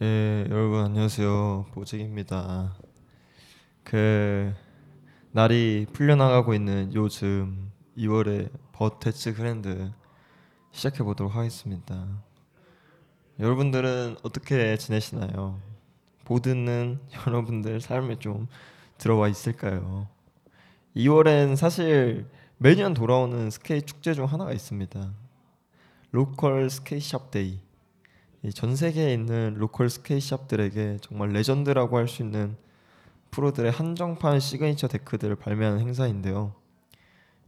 예, 여러분 안녕하세요. 보직입니다. 그 날이 풀려나가고 있는 요즘 2월의 But That's Grand 시작해 보도록 하겠습니다. 여러분들은 어떻게 지내시나요? 보드는 여러분들 삶에 좀 들어와 있을까요? 2월엔 사실 매년 돌아오는 스케이트 축제 중 하나가 있습니다. local skate shop day. 이 전 세계에 있는 local skate shop들에게 정말 레전드라고 할 수 있는 프로들의 한정판 signature deck들을 발매하는 행사인데요.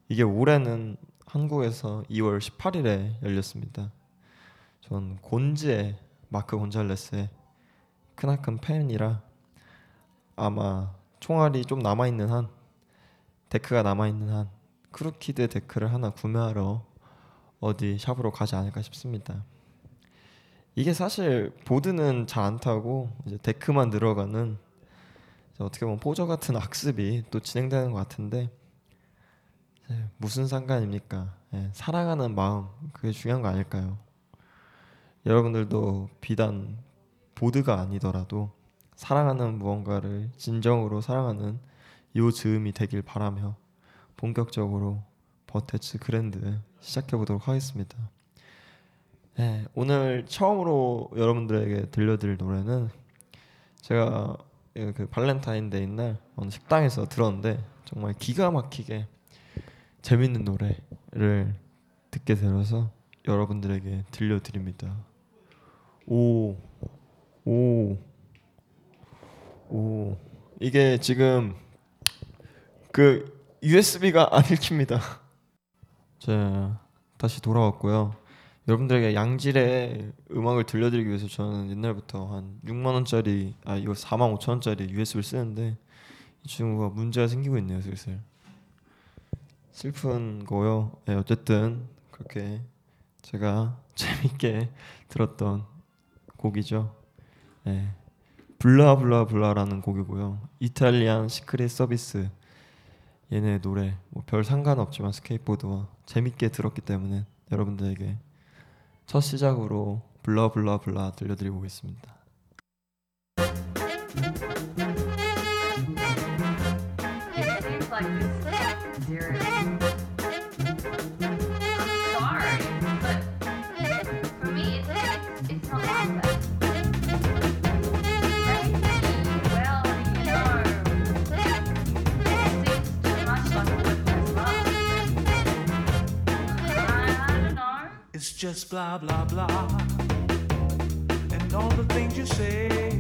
이게 올해는 한국에서 2월 18일에 열렸습니다. 전 곤즈의 마크 곤잘레스의 크나큰 팬이라 아마 총알이 좀 남아 있는 한 deck가 남아 있는 한 Krooked deck를 하나 구매하러 어디 샵으로 가지 않을까 싶습니다. 이게 사실 보드는 잘 안 타고 이제 deck만 늘어가는 어떻게 보면 poser 같은 악습이 또 진행되는 것 같은데 무슨 상관입니까? 예, 사랑하는 마음 그게 중요한 거 아닐까요? 여러분들도 비단 보드가 아니더라도 사랑하는 무언가를 진정으로 사랑하는 요 즈음이 되길 바라며 본격적으로 But That's Grand 시작해 보도록 하겠습니다. 네, 오늘 처음으로 여러분들에게 들려드릴 노래는 제가 그 발렌타인데이 날 어느 식당에서 들었는데 정말 기가 막히게 재밌는 노래를 듣게 되어서 여러분들에게 들려드립니다. 오, 오, 오. 이게 지금 그 USB가 안 읽힙니다. 자, 다시 돌아왔고요. 여러분들에게 양질의 음악을 들려드리기 위해서 저는 옛날부터 한 6만 원짜리 아 이거 4만 5천 원짜리 USB를 쓰는데 이 친구가 문제가 생기고 있네요 슬슬 슬픈 거요. 네, 어쨌든 그렇게 제가 재밌게 들었던 곡이죠. 네. Blah Blah Blah라는 곡이고요. Italian Secret Service 얘네 노래 뭐 별 상관없지만 스케이트보드와 재밌게 들었기 때문에 여러분들에게 첫 시작으로 Blah Blah Blah 들려드리고 오겠습니다. Just blah blah blah. And all the things you say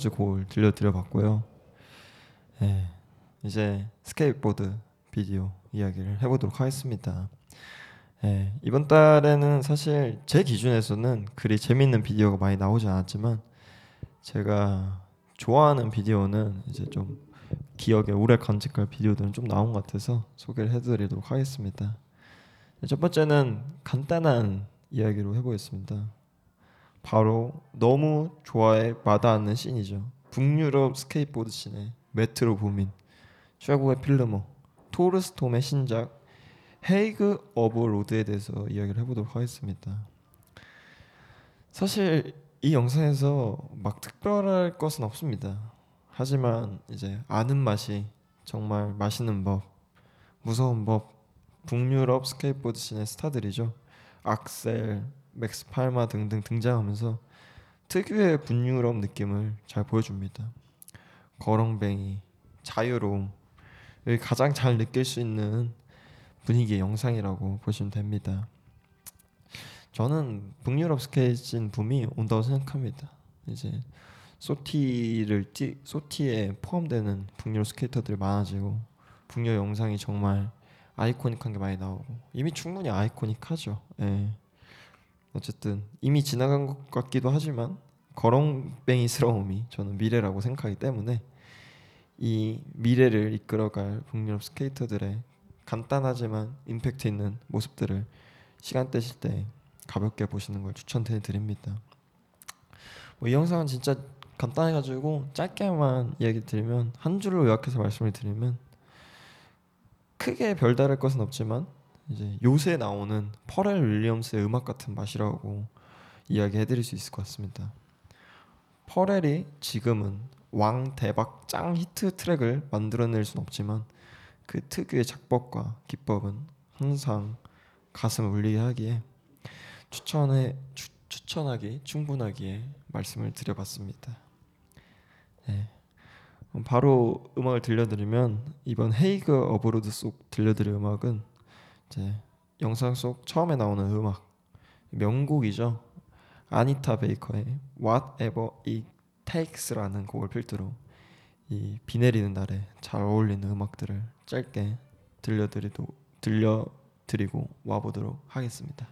번째 곡을 들려드려 봤고요. 예, 이제 스케이트보드 비디오 이야기를 해보도록 하겠습니다. 예, 이번 달에는 사실 제 기준에서는 그리 재밌는 비디오가 많이 나오지 않았지만 제가 좋아하는 비디오는 이제 좀 기억에 오래 간직할 비디오들은 좀 나온 것 같아서 소개를 해드리도록 하겠습니다. 네, 첫 번째는 간단한 이야기로 해보겠습니다. 바로 너무 좋아해 마다하는 씬이죠. 북유럽 스케이트보드 씬의 메트로 부민, 최고의 필름어, 토르스톰의 신작 헤이그 오브 로드에 대해서 이야기를 해보도록 하겠습니다. 사실 이 영상에서 막 특별할 것은 없습니다. 하지만 이제 아는 맛이 정말 맛있는 법, 무서운 법, 북유럽 스케이트보드 씬의 스타들이죠. 악셀, 맥스 팔마 등등 등장하면서 특유의 북유럽 느낌을 잘 보여줍니다. 거렁뱅이, 자유로움, 을 가장 잘 느낄 수 있는 분위기의 영상이라고 보시면 됩니다. 저는 북유럽 스케이트씬 붐이 온다고 생각합니다. 이제 SOTY를 띠, SOTY에 포함되는 북유럽 스케이터들이 많아지고 북유럽 영상이 정말 아이코닉한 게 많이 나오고 이미 충분히 아이코닉하죠. 예. 어쨌든 이미 지나간 것 같기도 하지만 거렁뱅이스러움이 저는 미래라고 생각하기 때문에 이 미래를 이끌어갈 북유럽 스케이터들의 간단하지만 임팩트 있는 모습들을 시간 되실 때 가볍게 보시는 걸 추천드립니다. 뭐 이 영상은 진짜 간단해가지고 짧게만 이야기 드리면 한 줄로 요약해서 말씀을 드리면 크게 별다를 것은 없지만 이제 요새 나오는 퍼렐 윌리엄스의 음악 같은 맛이라고 이야기해드릴 수 있을 것 같습니다. 퍼렐이 지금은 왕 대박 짱 히트 트랙을 만들어낼 순 없지만 그 특유의 작법과 기법은 항상 가슴을 울리게 하기에 추천해 추, 추천하기 충분하기에 말씀을 드려봤습니다. 네. 바로 음악을 들려드리면 이번 헤이그 어브로드 속 들려드릴 음악은 이제 영상 속 처음에 나오는 음악 명곡이죠. 아니타 베이커의 Whatever It Takes라는 곡을 필두로 이 비 내리는 날에 잘 어울리는 음악들을 짧게 들려드리도 들려드리고 와보도록 하겠습니다.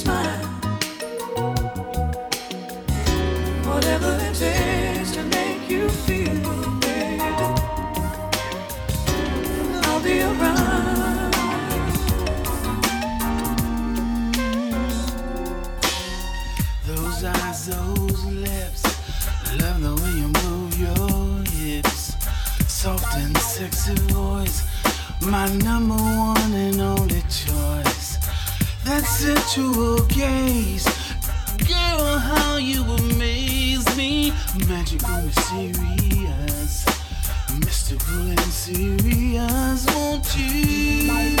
smile. Whatever it takes to make you feel good, baby, I'll be around. Those eyes, those lips, love the way you move your hips. Soft and sexy voice, my number one sensual gaze. Girl, how you amaze me. Magical, mysterious, mystical, and serious. Won't you?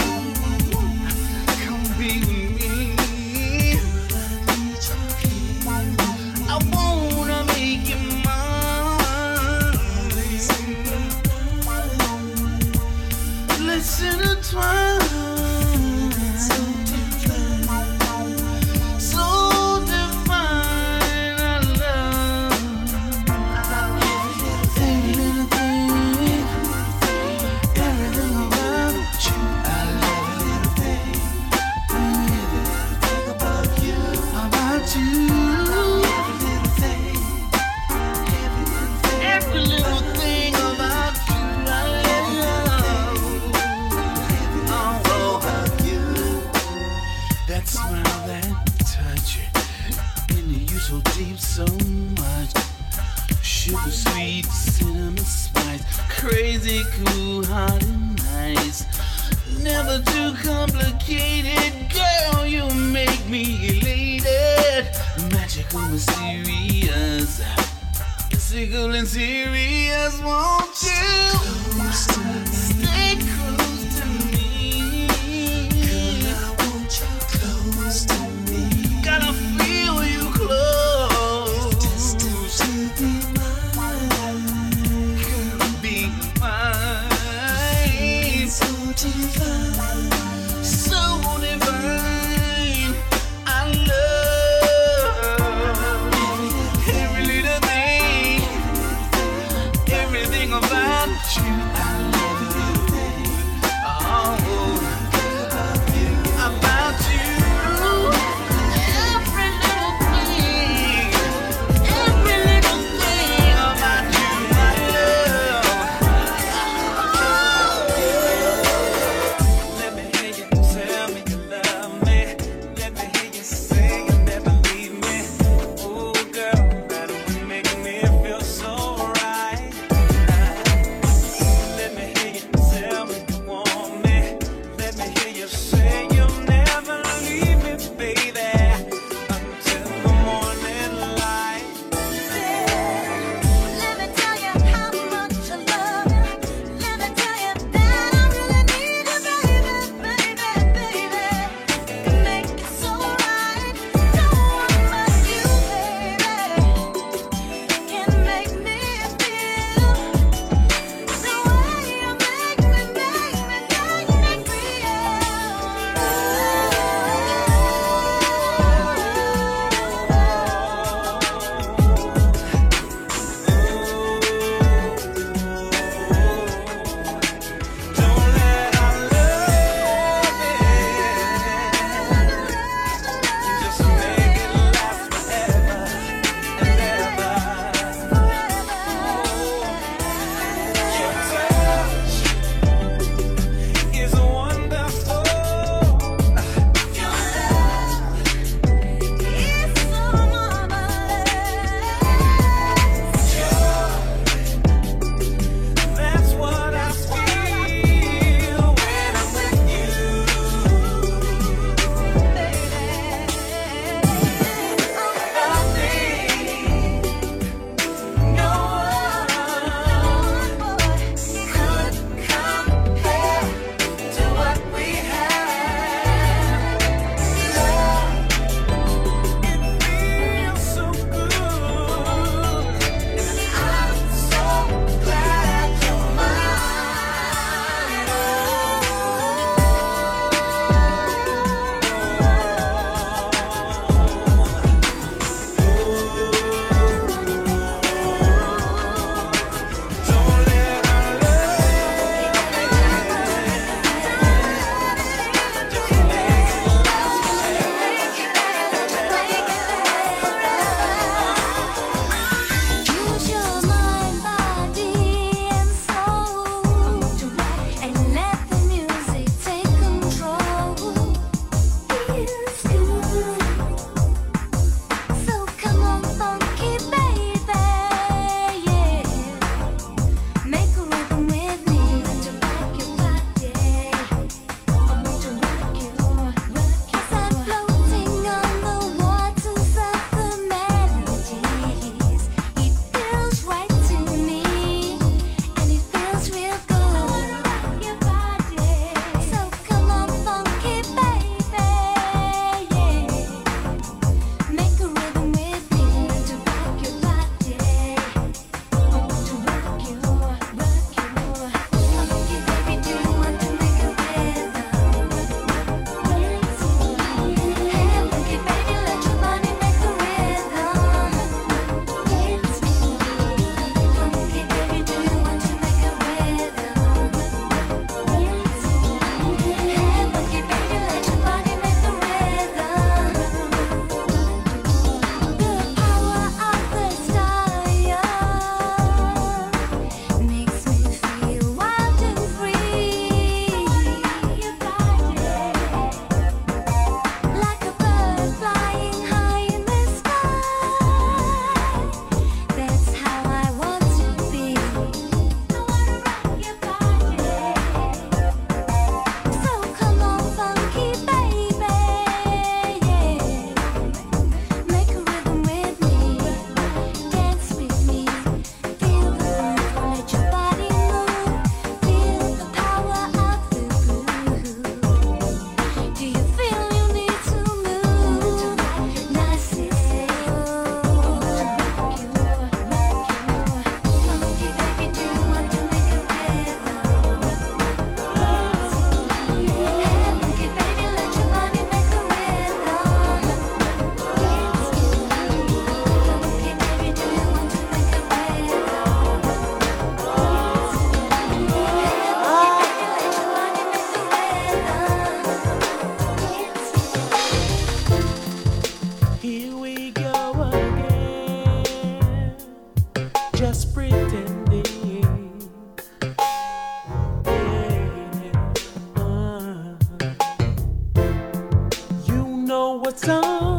我曾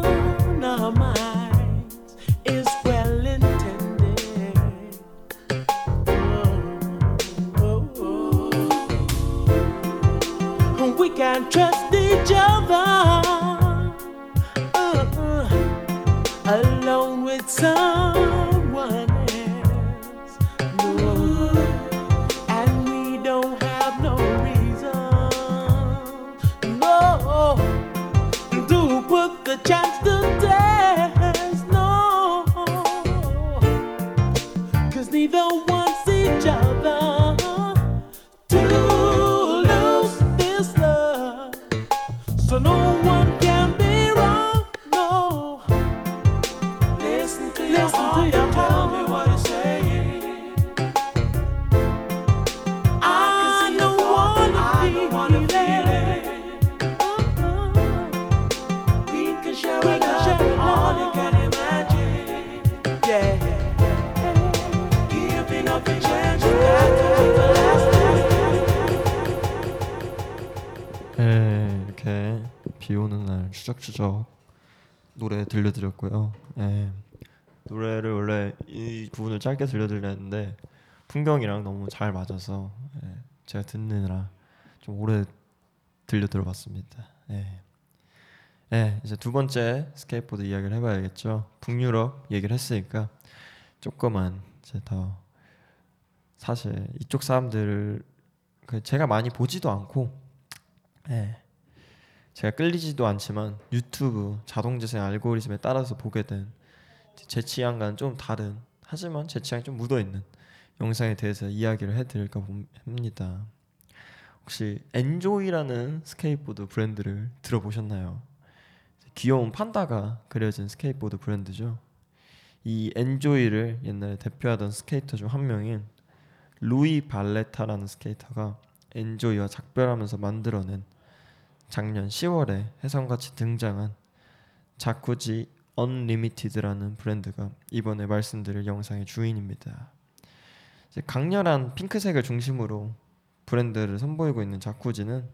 추적추적 노래 들려드렸고요. 예. 노래를 원래 이 부분을 짧게 들려드렸는데 풍경이랑 너무 잘 맞아서 예, 제가 듣느라 좀 오래 들려드려봤습니다. 예. 예, 이제 두 번째 스케이트보드 이야기를 해봐야겠죠. 북유럽 얘기를 했으니까 조금만 이제 더 사실 이쪽 사람들을 그 제가 많이 보지도 않고 예. 제가 끌리지도 않지만 유튜브 자동 재생 알고리즘에 따라서 보게 된 제 취향과는 좀 다른 하지만 제 취향이 좀 묻어 있는 영상에 대해서 이야기를 해드릴까 봅- 합니다. 혹시 enjoi라는 스케이트보드 브랜드를 들어보셨나요? 귀여운 판다가 그려진 스케이트보드 브랜드죠. 이 enjoi를 옛날에 대표하던 스케이터 중 한 명인 루이 발레타라는 스케이터가 enjoi와 작별하면서 만들어낸 작년 10월에 해성같이 등장한 Jacuzzi Unlimited라는 브랜드가 이번에 말씀드릴 영상의 주인입니다. 강렬한 핑크색을 중심으로 브랜드를 선보이고 있는 Jacuzzi는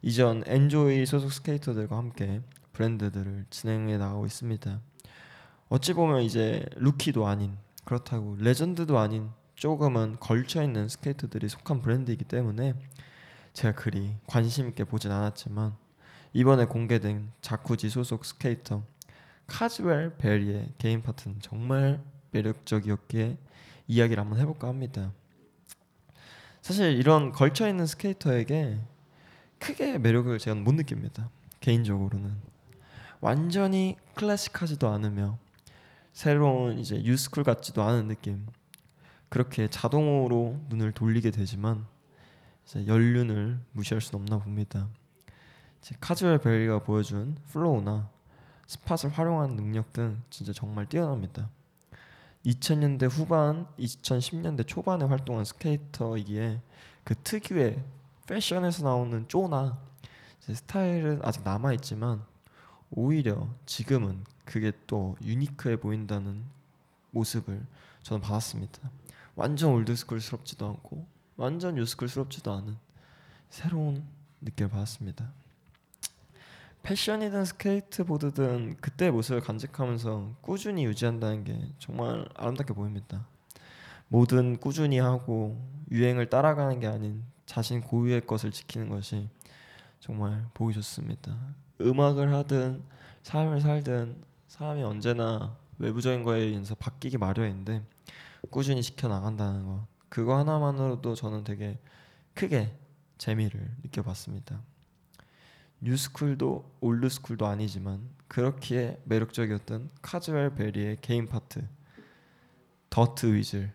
이전 enjoi 소속 스케이터들과 함께 브랜드들을 진행해 나가고 있습니다. 어찌 보면 이제 루키도 아닌 그렇다고 레전드도 아닌 조금은 걸쳐 있는 스케이터들이 속한 브랜드이기 때문에 제가 그리 관심 있게 보진 않았지만 이번에 공개된 자쿠지 소속 스케이터 카즈웰 베리의 개인 파트는 정말 매력적이었기에 이야기를 한번 해볼까 합니다. 사실 이런 걸쳐 있는 스케이터에게 크게 매력을 제가 못 느낍니다. 개인적으로는 완전히 클래식하지도 않으며 새로운 이제 new school 같지도 않은 느낌. 그렇게 자동으로 눈을 돌리게 되지만 연륜을 무시할 수는 없나 봅니다. 카즈웰 베리가 보여준 flow나 spot을 활용하는 능력 등 진짜 정말 뛰어납니다. 2000년대 후반, 2010년대 초반에 활동한 스케이터이기에 그 특유의 패션에서 나오는 쪼나 스타일은 아직 남아 있지만 오히려 지금은 그게 또 유니크해 보인다는 모습을 저는 받았습니다. 완전 올드스쿨스럽지도 않고 완전 뉴스쿨스럽지도 않은 새로운 느낌을 받았습니다. 패션이든 스케이트보드든 그때의 모습을 간직하면서 꾸준히 유지한다는 게 정말 아름답게 보입니다. 뭐든 꾸준히 하고 유행을 따라가는 게 아닌 자신 고유의 것을 지키는 것이 정말 보기 좋습니다. 음악을 하든 삶을 살든 사람이 언제나 외부적인 거에 의해서 바뀌기 마련인데 꾸준히 지켜 나간다는 것 그거 하나만으로도 저는 되게 크게 재미를 느껴봤습니다. 뉴스쿨도 올드스쿨도 아니지만 그렇기에 매력적이었던 카즈웰 베리의 개인 파트 더트 위즐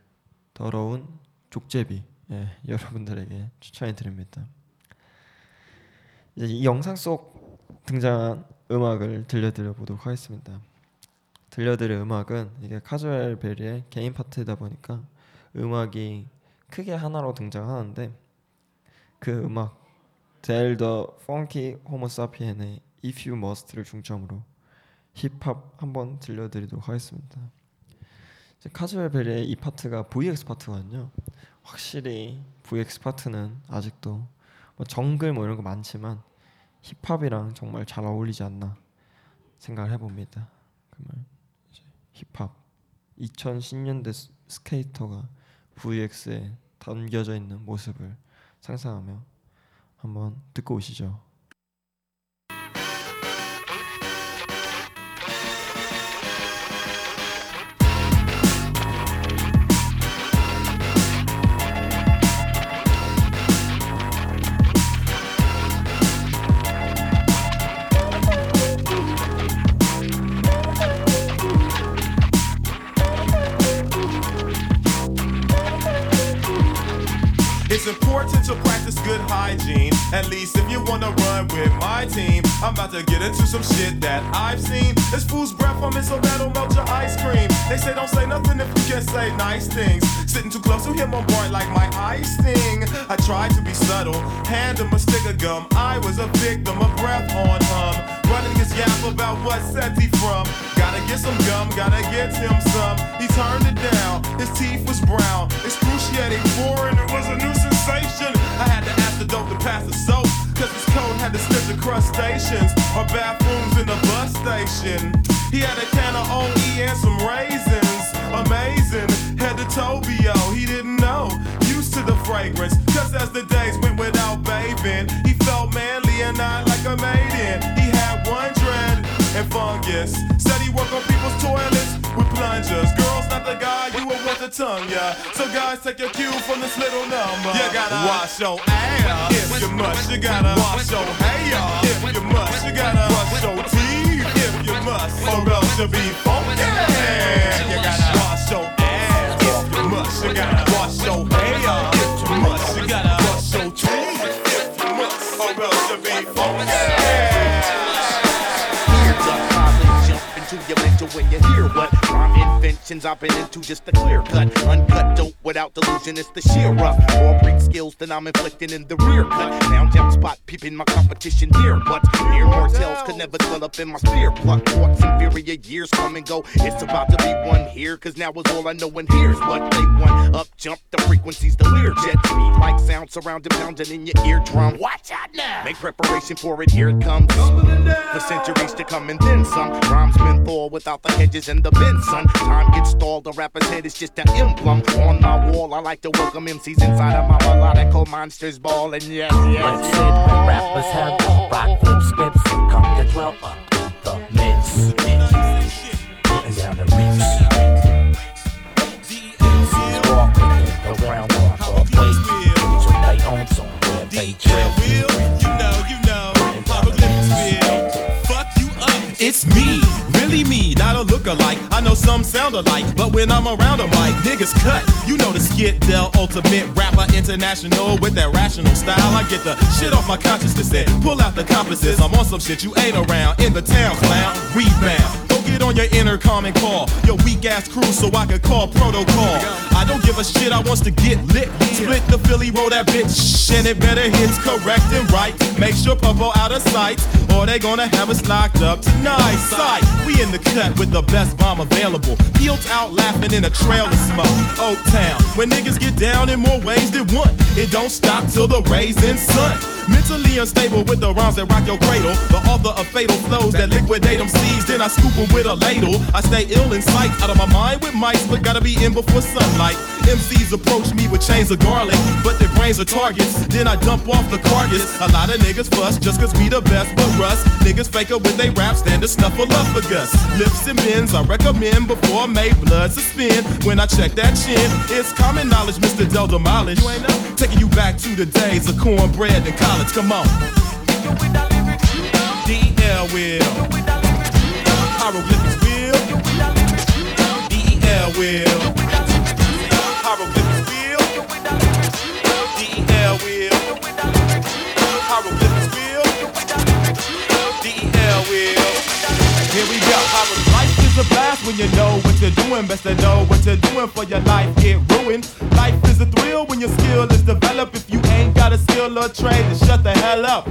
더러운 족제비 예, 여러분들에게 추천해 드립니다. 이제 이 영상 속 등장한 음악을 들려드려 보도록 하겠습니다. 들려드릴 음악은 이게 카즈웰 베리의 개인 파트이다 보니까 음악이 크게 하나로 등장하는데 그 음악 델더 펑키 호모사피엔의 If You Must를 중점으로 힙합 한번 들려드리도록 하겠습니다. 카즈웰 베리의 이 파트가 VX 파트거든요. 확실히 VX 파트는 아직도 뭐 정글 뭐 이런 거 많지만 힙합이랑 정말 잘 어울리지 않나 생각을 해봅니다. 이제 힙합 2010년대 스- 스케이터가 VX에 담겨져 있는 모습을 상상하며 한번 듣고 오시죠. With my team, I'm about to get into some shit that I've seen. This fool's breath from it, so that'll melt your ice cream. They say don't say nothing if you can't say nice things. Sitting too close to him on point like my eye sting. I tried to be subtle, hand him a stick of gum. I was a victim of breath on hum. Running his yap about what set he from. Gotta get some gum, gotta get him some. He turned it down, his teeth was brown. Excruciating foreign, it was a new sensation. I had to ask the dope to pass the soap. Cause his coat had the stench of crustaceans or bathrooms in the bus station. He had a can of OE and some raisins. Amazing, head to Tobio, he didn't know. Used to the fragrance, cause as the days went without bathing, he felt manly and not like a maiden. He had one dread and fungus. Said he work on people's toilets plungers. Girls, not the guy you would want to tongue, yeah. So guys, take your cue from this little number. You gotta wash your ass if you must. You gotta wash your hair if you must. You gotta brush your teeth if you must, or else you'll be funky. You gotta wash your ass if you must. You gotta wash your hair if you must. You gotta brush your teeth if you must, or else you'll be funky. Here's a college jump into your mental when you hear what rhyme inventions I've been into just a clear cut, uncut dope without delusion. It's the sheer rough, more break skills than I'm inflicting in the rear cut. Now jump spot, peeping my competition dear, but near mortels could never dwell up in my spear. Pluck thoughts inferior years come and go. It's about to be one here, cause now is all I know and here's what they want. Up jump the frequencies, the leer jet speed like sound surrounded, pounding in your eardrum. Watch out now! Make preparation for it, here it comes. For centuries to come and then some. Rhymes menthol without the hedges and the bend, son. Time gets stalled, the rapper's head is just an emblem. On my wall, I like to welcome MCs inside of my melodical monsters ball. And yes, yes, But said when rappers have the rock flip scripts come to dwell up the mints. And down the reefs. MCs walking in the ground off of weight. So they own some where they trail. It's me, really me, not a look-alike. I know some sound alike, but when I'm around a mic, niggas cut. You know the skit, Del Ultimate Rapper International with that rational style. I get the shit off my consciousness and pull out the compasses. I'm on some shit you ain't around in the town, clown. Rebound. Get on your intercom and call your weak ass crew so I can call protocol. I don't give a shit, I wants to get lit. Split the Philly, roll that bitch, and it better hits correct and right. Make sure Popo out of sight, or they gonna have us locked up tonight. Sight, we in the cut with the best bomb available. Fields out laughing in a trail of smoke. Oak Town, when niggas get down in more ways than one. It don't stop till the raising sun. Mentally unstable with the rhymes that rock your cradle. The author of fatal flows that liquidate them seeds. Then I scoop 'em with a ladle. I stay ill in sight, out of my mind with mice, but gotta be in before sunlight. MCs approach me with chains of garlic, but their brains are targets. Then I dump off the carcass. A lot of niggas fuss just cause we the best, but Russ. Niggas fake it with they rap, stand to snuffle up for Gus. Lips and bends, I recommend before I make blood suspend. When I check that chin, it's common knowledge, Mr. Del Demolish. You ain't know? Taking you back to the days of cornbread and college. Come on. DL will. Hieroglyphics will. DEL will. Hieroglyphics will. DEL will. Hieroglyphics will. DEL will. Here we go. Life is a blast when you know what you're doing. Best to know what you're doing for your life get ruined. Life is a thrill when your skill is developed. If you ain't got a skill or trade, then shut the hell up.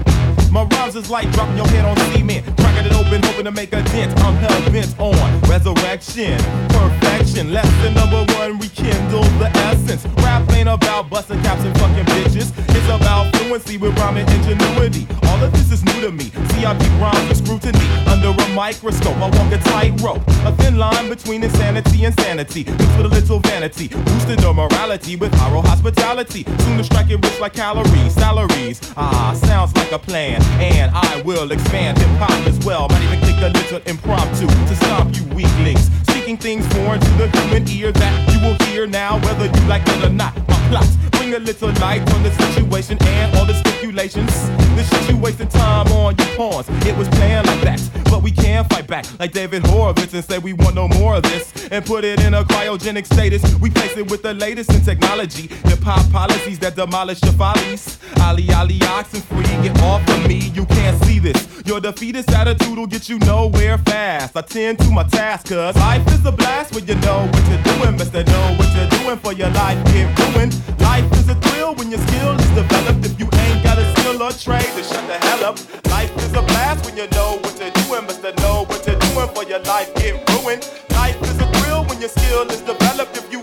My rhymes is like dropping your head on cement, cracking it open, hoping to make a dent. I'm hell bent on resurrection, perfection. Lesson number one, rekindle the essence. Rap ain't about busting caps and fucking bitches. It's about fluency with rhyming ingenuity. All of this is new to me. See, I keep rhymes scrutiny under a microscope. I walk a tightrope, a thin line between insanity and sanity. Mixed with a little vanity, boosted the morality with haro hospitality. Soon to strike it rich like calories, salaries. Ah, sounds like a plan, and I will expand hip hop as well. Might even kick a little impromptu to stop you weaklings. Speaking things foreign to the human ear that you will hear now, whether you like it or not. My plots bring a little light on the situation and all the stipulations. The shit you wasting time on, your pawns. It was planned like that, but we can fight back like David Horowitz and say we want no more of this and put it in a cryogenic status. We place it with the latest in technology. Hip hop policies that demolish your follies. Ali Ali oxen free, get off of me. You can't see this. Your defeatist attitude will get you nowhere fast. I tend to my task, cause life is a blast when you know what you're doing. Mister, know what you're doing for your life get ruined. Life is a thrill when your skill is developed. If you ain't got a skill or trade, then shut the hell up. Life is a blast when you know what you're doing. Mister, know what you're doing for your life get ruined. Life is a thrill when your skill is developed. If you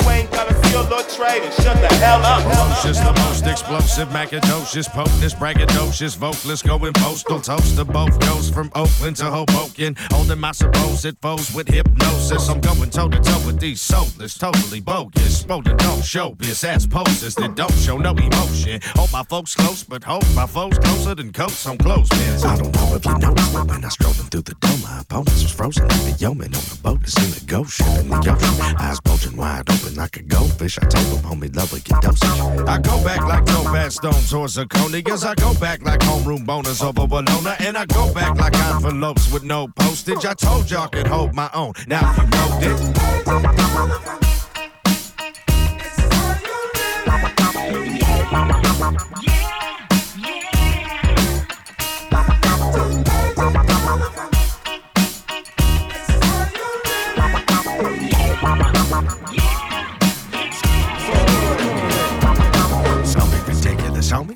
ain't got a skill or trade, then shut the hell up. Ferocious, the most explosive, macadocious, potent, braggadocious, vocalist, going postal, toast to both coasts from Oakland to Hoboken. Holding my supposed foes with hypnosis. I'm going toe to toe with these soulless, totally bogus. Spoken don't show biz ass poses that don't show no emotion. Hold my folks close, but hold my foes closer than coats on clothespins. I don't know if you noticed, but when I strolled them through the dome, my opponents was frozen like the yeoman on a boat. It's in the ghost ship in the ocean. Eyes bulging wide open like a goldfish. I your dosage. I go back like Topaz Stone towards Zirconias. I go back like homeroom boners over Bologna. And I go back like envelopes with no postage. I told y'all I could hold my own. Now you know it. Something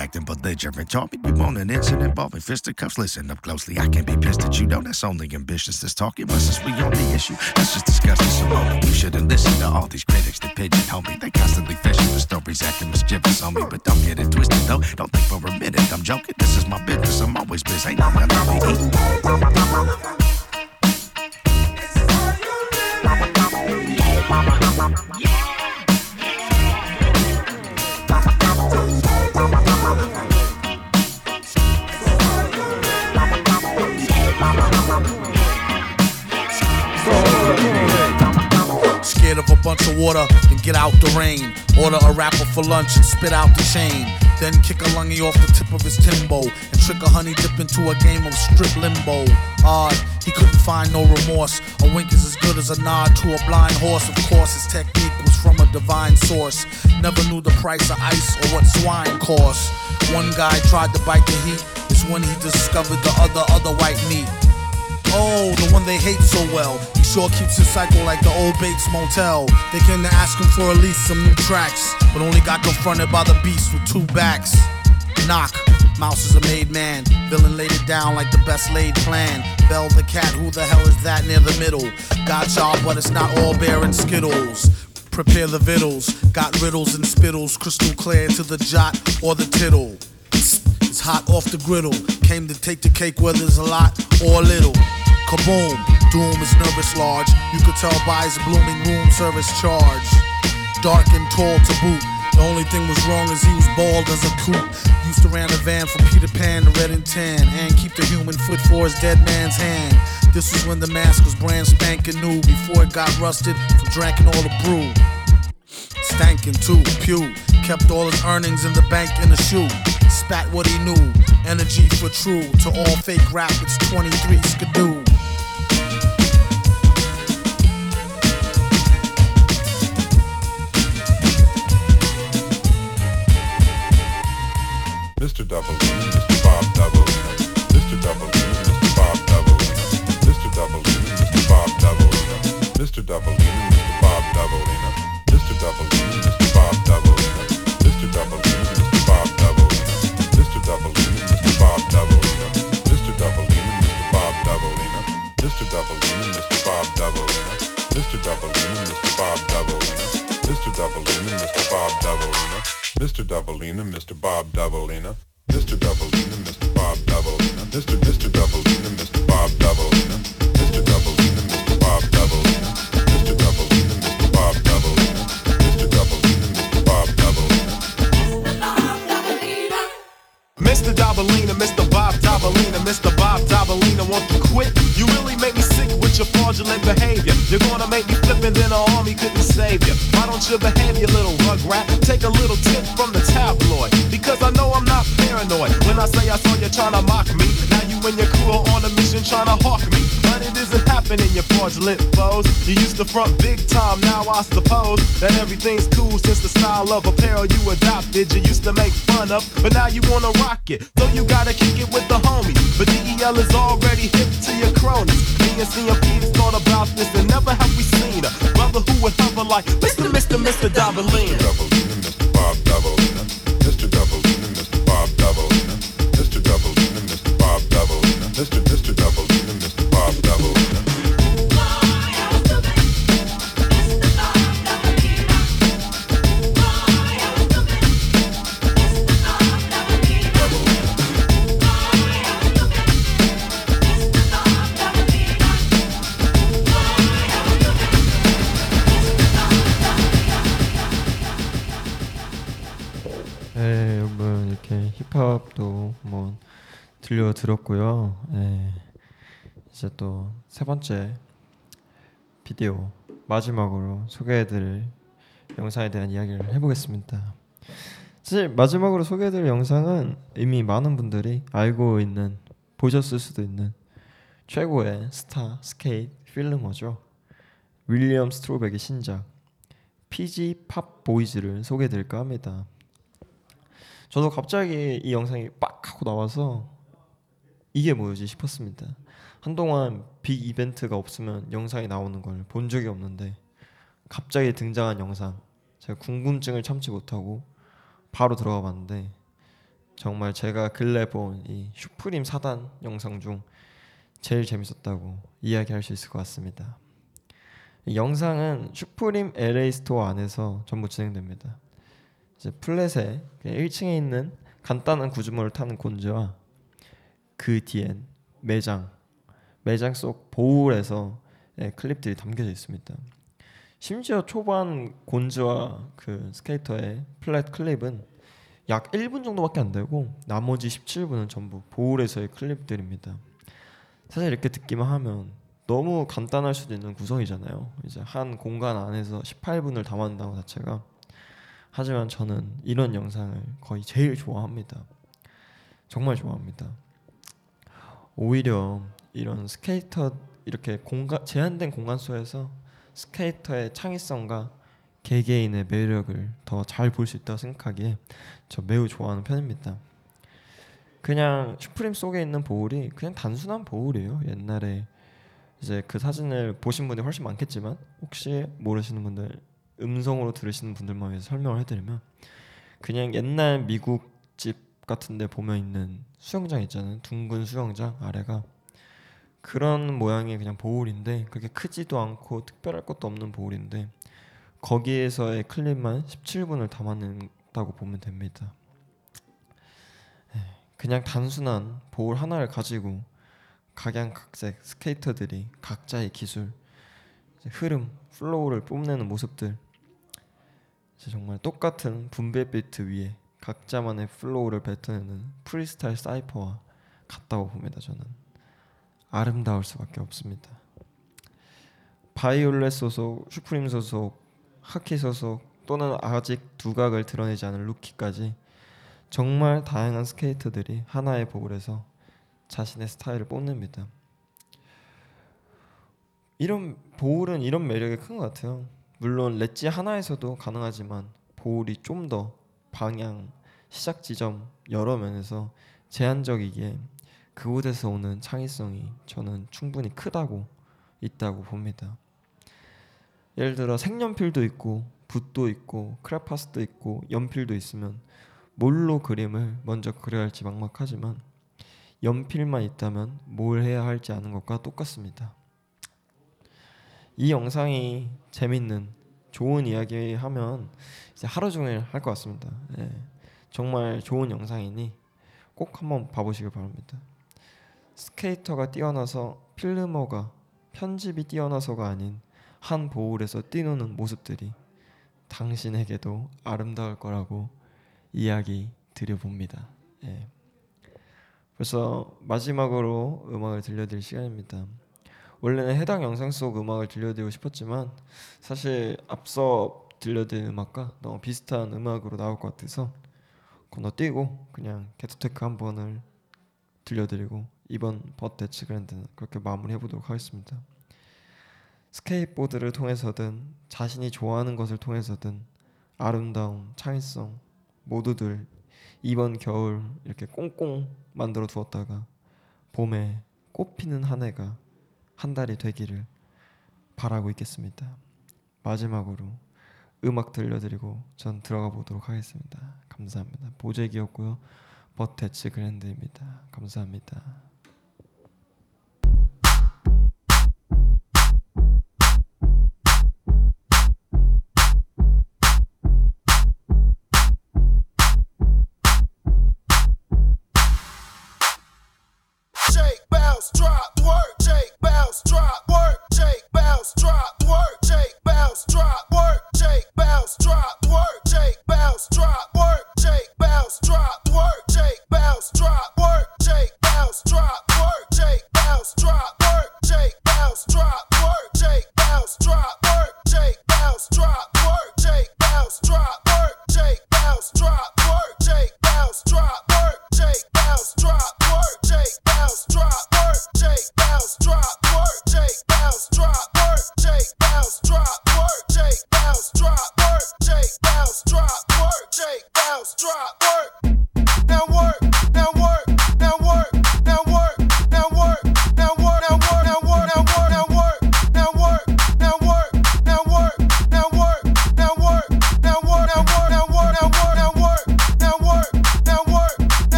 acting belligerent. Told me you want an incident involving fisticuffs. Listen up closely, I can't be pissed at you. No, that's only ambitious. This talking, but since we on the issue, let's just discuss this a moment. You shouldn't listen to all these critics that pigeonhole me. They constantly fishing for stories, acting mischievous on me. But don't get it twisted, though. Don't think for a minute I'm joking. This is my business. I'm always busy. Ain't no gonna let Scared of a bunch of water, then get out the rain. Order a rapper for lunch and spit out the chain. Then kick a lungy off the tip of his timbo and trick a honey dip into a game of strip limbo. Odd, he couldn't find no remorse. A wink is as good as a nod to a blind horse. Of course, his technique was from a divine source. Never knew the price of ice or what swine cost. One guy tried to bite the heat. It's when he discovered the other other white meat. Oh, the one they hate so well. He sure keeps his cycle like the old Bates Motel. They came to ask him for at least some new tracks, but only got confronted by the beast with two backs. Knock. Mouse is a made man. Villain laid it down like the best laid plan. Bell the cat, who the hell is that near the middle? Got y'all, but it's not all bear and skittles. Prepare the vittles, got riddles and spittles, crystal clear to the jot or the tittle. Hot off the griddle. Came to take the cake whether it's a lot or a little. Kaboom, doom is nervous large. You could tell by his blooming room service charge. Dark and tall to boot. The only thing was wrong is he was bald as a coot. Used to ran a van from Peter Pan to Red and Tan and keep the human foot for his dead man's hand. This was when the mask was brand spanking new before it got rusted from drinking all the brew. Stankin' too, pew. Kept all his earnings in the bank in a shoe. Spat what he knew. Energy for true. To all fake rap, it's 23 skidoo. Mr. Doubleina, rugrat? Take a little tip from the tabloid. Because I know I'm not paranoid. When I say I saw you trying to mock me, now you and your crew are on a mission trying to hawk me. But it isn't happening, you fraudulent foes. You used to front big time, now I suppose that everything's cool since the style of apparel you adopted. You used to make fun of, but now you wanna rock it. So you gotta kick it with the homies. But DEL is already hip to your cronies. Me and CMP's thought about this and never have we seen a brother who would hover like Mr. Mr. Mr. Davalina. Doubleina, Mr. Bob Doubleina, 들려드렸고요. 네, 이제 또 세 번째 비디오 마지막으로 소개해드릴 영상에 대한 이야기를 해보겠습니다. 사실 마지막으로 소개해드릴 영상은 이미 많은 분들이 알고 있는 보셨을 수도 있는 최고의 스타 스케이트 filmer죠. 윌리엄 스트로백의 신작 PG Pop Boys를 소개해드릴까 합니다. 저도 갑자기 이 영상이 빡 하고 나와서 이게 뭐지 싶었습니다. 한동안 big event가 없으면 영상이 나오는 걸 본 적이 없는데 갑자기 등장한 영상 제가 궁금증을 참지 못하고 바로 들어가 봤는데 정말 제가 근래 본 이 Supreme 사단 영상 중 제일 재밌었다고 이야기할 수 있을 것 같습니다. 이 영상은 Supreme LA store 안에서 전부 진행됩니다. 이제 flat에 1층에 있는 간단한 구조물을 타는 곤즈와 그 뒤엔 매장 매장 속 bowl에서 의 클립들이 담겨져 있습니다. 심지어 초반 곤즈와 그 스케이터의 flat 클립은 약 1분 정도밖에 안 되고 나머지 17분은 전부 bowl에서의 클립들입니다. 사실 이렇게 듣기만 하면 너무 간단할 수도 있는 구성이잖아요. 이제 한 공간 안에서 18분을 담았다는 것 자체가 하지만 저는 이런 영상을 거의 제일 좋아합니다. 정말 좋아합니다. 오히려 이런 스케이터 이렇게 공간 제한된 공간 속에서 스케이터의 창의성과 개개인의 매력을 더 잘 볼 수 있다고 생각하기에 저 매우 좋아하는 편입니다. 그냥 Supreme 속에 있는 bowl이 그냥 단순한 bowl이에요. 옛날에 이제 그 사진을 보신 분이 훨씬 많겠지만 혹시 모르시는 분들 음성으로 들으시는 분들만 위해서 설명을 해드리면 그냥 옛날 미국 집 같은데 보면 있는 수영장 있잖아요 둥근 수영장 아래가 그런 모양의 그냥 보울인데 그렇게 크지도 않고 특별할 것도 없는 보울인데 거기에서의 클립만 17분을 담아낸다고 보면 됩니다. 네, 그냥 단순한 보울 하나를 가지고 각양각색 스케이터들이 각자의 기술, 흐름, flow를 뽐내는 모습들 정말 똑같은 boom bap 비트 위에 각자만의 flow를 뱉어내는 프리스타일 사이퍼와 같다고 봅니다. 저는 아름다울 수밖에 없습니다. 바이올렛 소속, Supreme 소속, Hockey 소속 또는 아직 두각을 드러내지 않은 루키까지 정말 다양한 스케이터들이 하나의 bowl에서 자신의 스타일을 뽐냅니다. 이런 보울은 이런 매력이 큰 것 같아요. 물론 렛지 하나에서도 가능하지만 보울이 좀 더 방향, 시작 지점 여러 면에서 제한적이기에 그곳에서 오는 창의성이 저는 충분히 크다고 있다고 봅니다. 예를 들어 색연필도 있고 붓도 있고 크레파스도 있고 연필도 있으면 뭘로 그림을 먼저 그려야 할지 막막하지만 연필만 있다면 뭘 해야 할지 아는 것과 똑같습니다. 이 영상이 재밌는 좋은 이야기 하면 이제 하루 종일 할 것 같습니다. 예. 정말 좋은 영상이니 꼭 한번 봐보시길 바랍니다. 스케이터가 뛰어나서 필름어가 편집이 뛰어나서가 아닌 한 보울에서 뛰노는 모습들이 당신에게도 아름다울 거라고 이야기 드려봅니다. 예. 그래서 마지막으로 음악을 들려드릴 시간입니다. 원래는 해당 영상 속 음악을 들려드리고 싶었지만 사실 앞서 들려드린 음악과 너무 비슷한 음악으로 나올 것 같아서 건너뛰고 그냥 ghettotech 한 번을 들려드리고 이번 But That's Grand는 그렇게 마무리해 보도록 하겠습니다. 스케이트보드를 통해서든 자신이 좋아하는 것을 통해서든 아름다움, 창의성 모두들 이번 겨울 이렇게 꽁꽁 만들어 두었다가 봄에 꽃피는 한 해가 한 달이 되기를 바라고 있겠습니다. 마지막으로 음악 들려드리고 전 들어가 보도록 하겠습니다. 감사합니다. 보재기였고요. 버테츠 그랜드입니다. 감사합니다.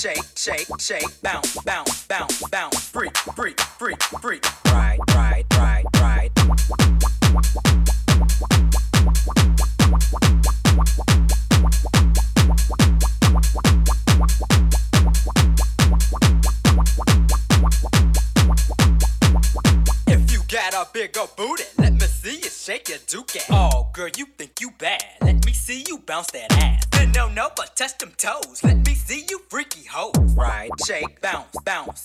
Shake, shake, shake, bounce, bounce, bounce, bounce, freak, freak, freak, freak. Ride, ride, ride, ride. If you got a bigger booty, let me see you shake your dookie. Oh, girl, you think you bad? Let me see you bounce that ass. No, no, but touch them toes. Let me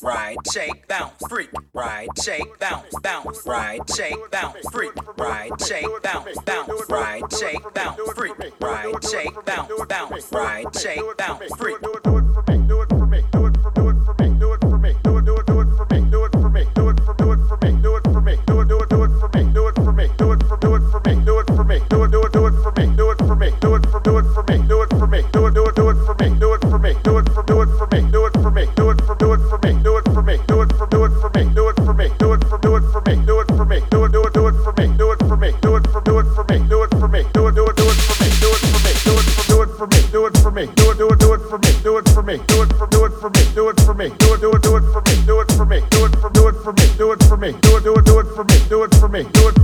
Ride, shake, bounce, freak. Ride, shake, bounce, bounce. Ride, shake, bounce, freak. Ride, shake, bounce, bounce. Ride, shake, bounce, freak. Ride, shake, bounce, bounce. Ride, shake, bounce, freak. me. Do it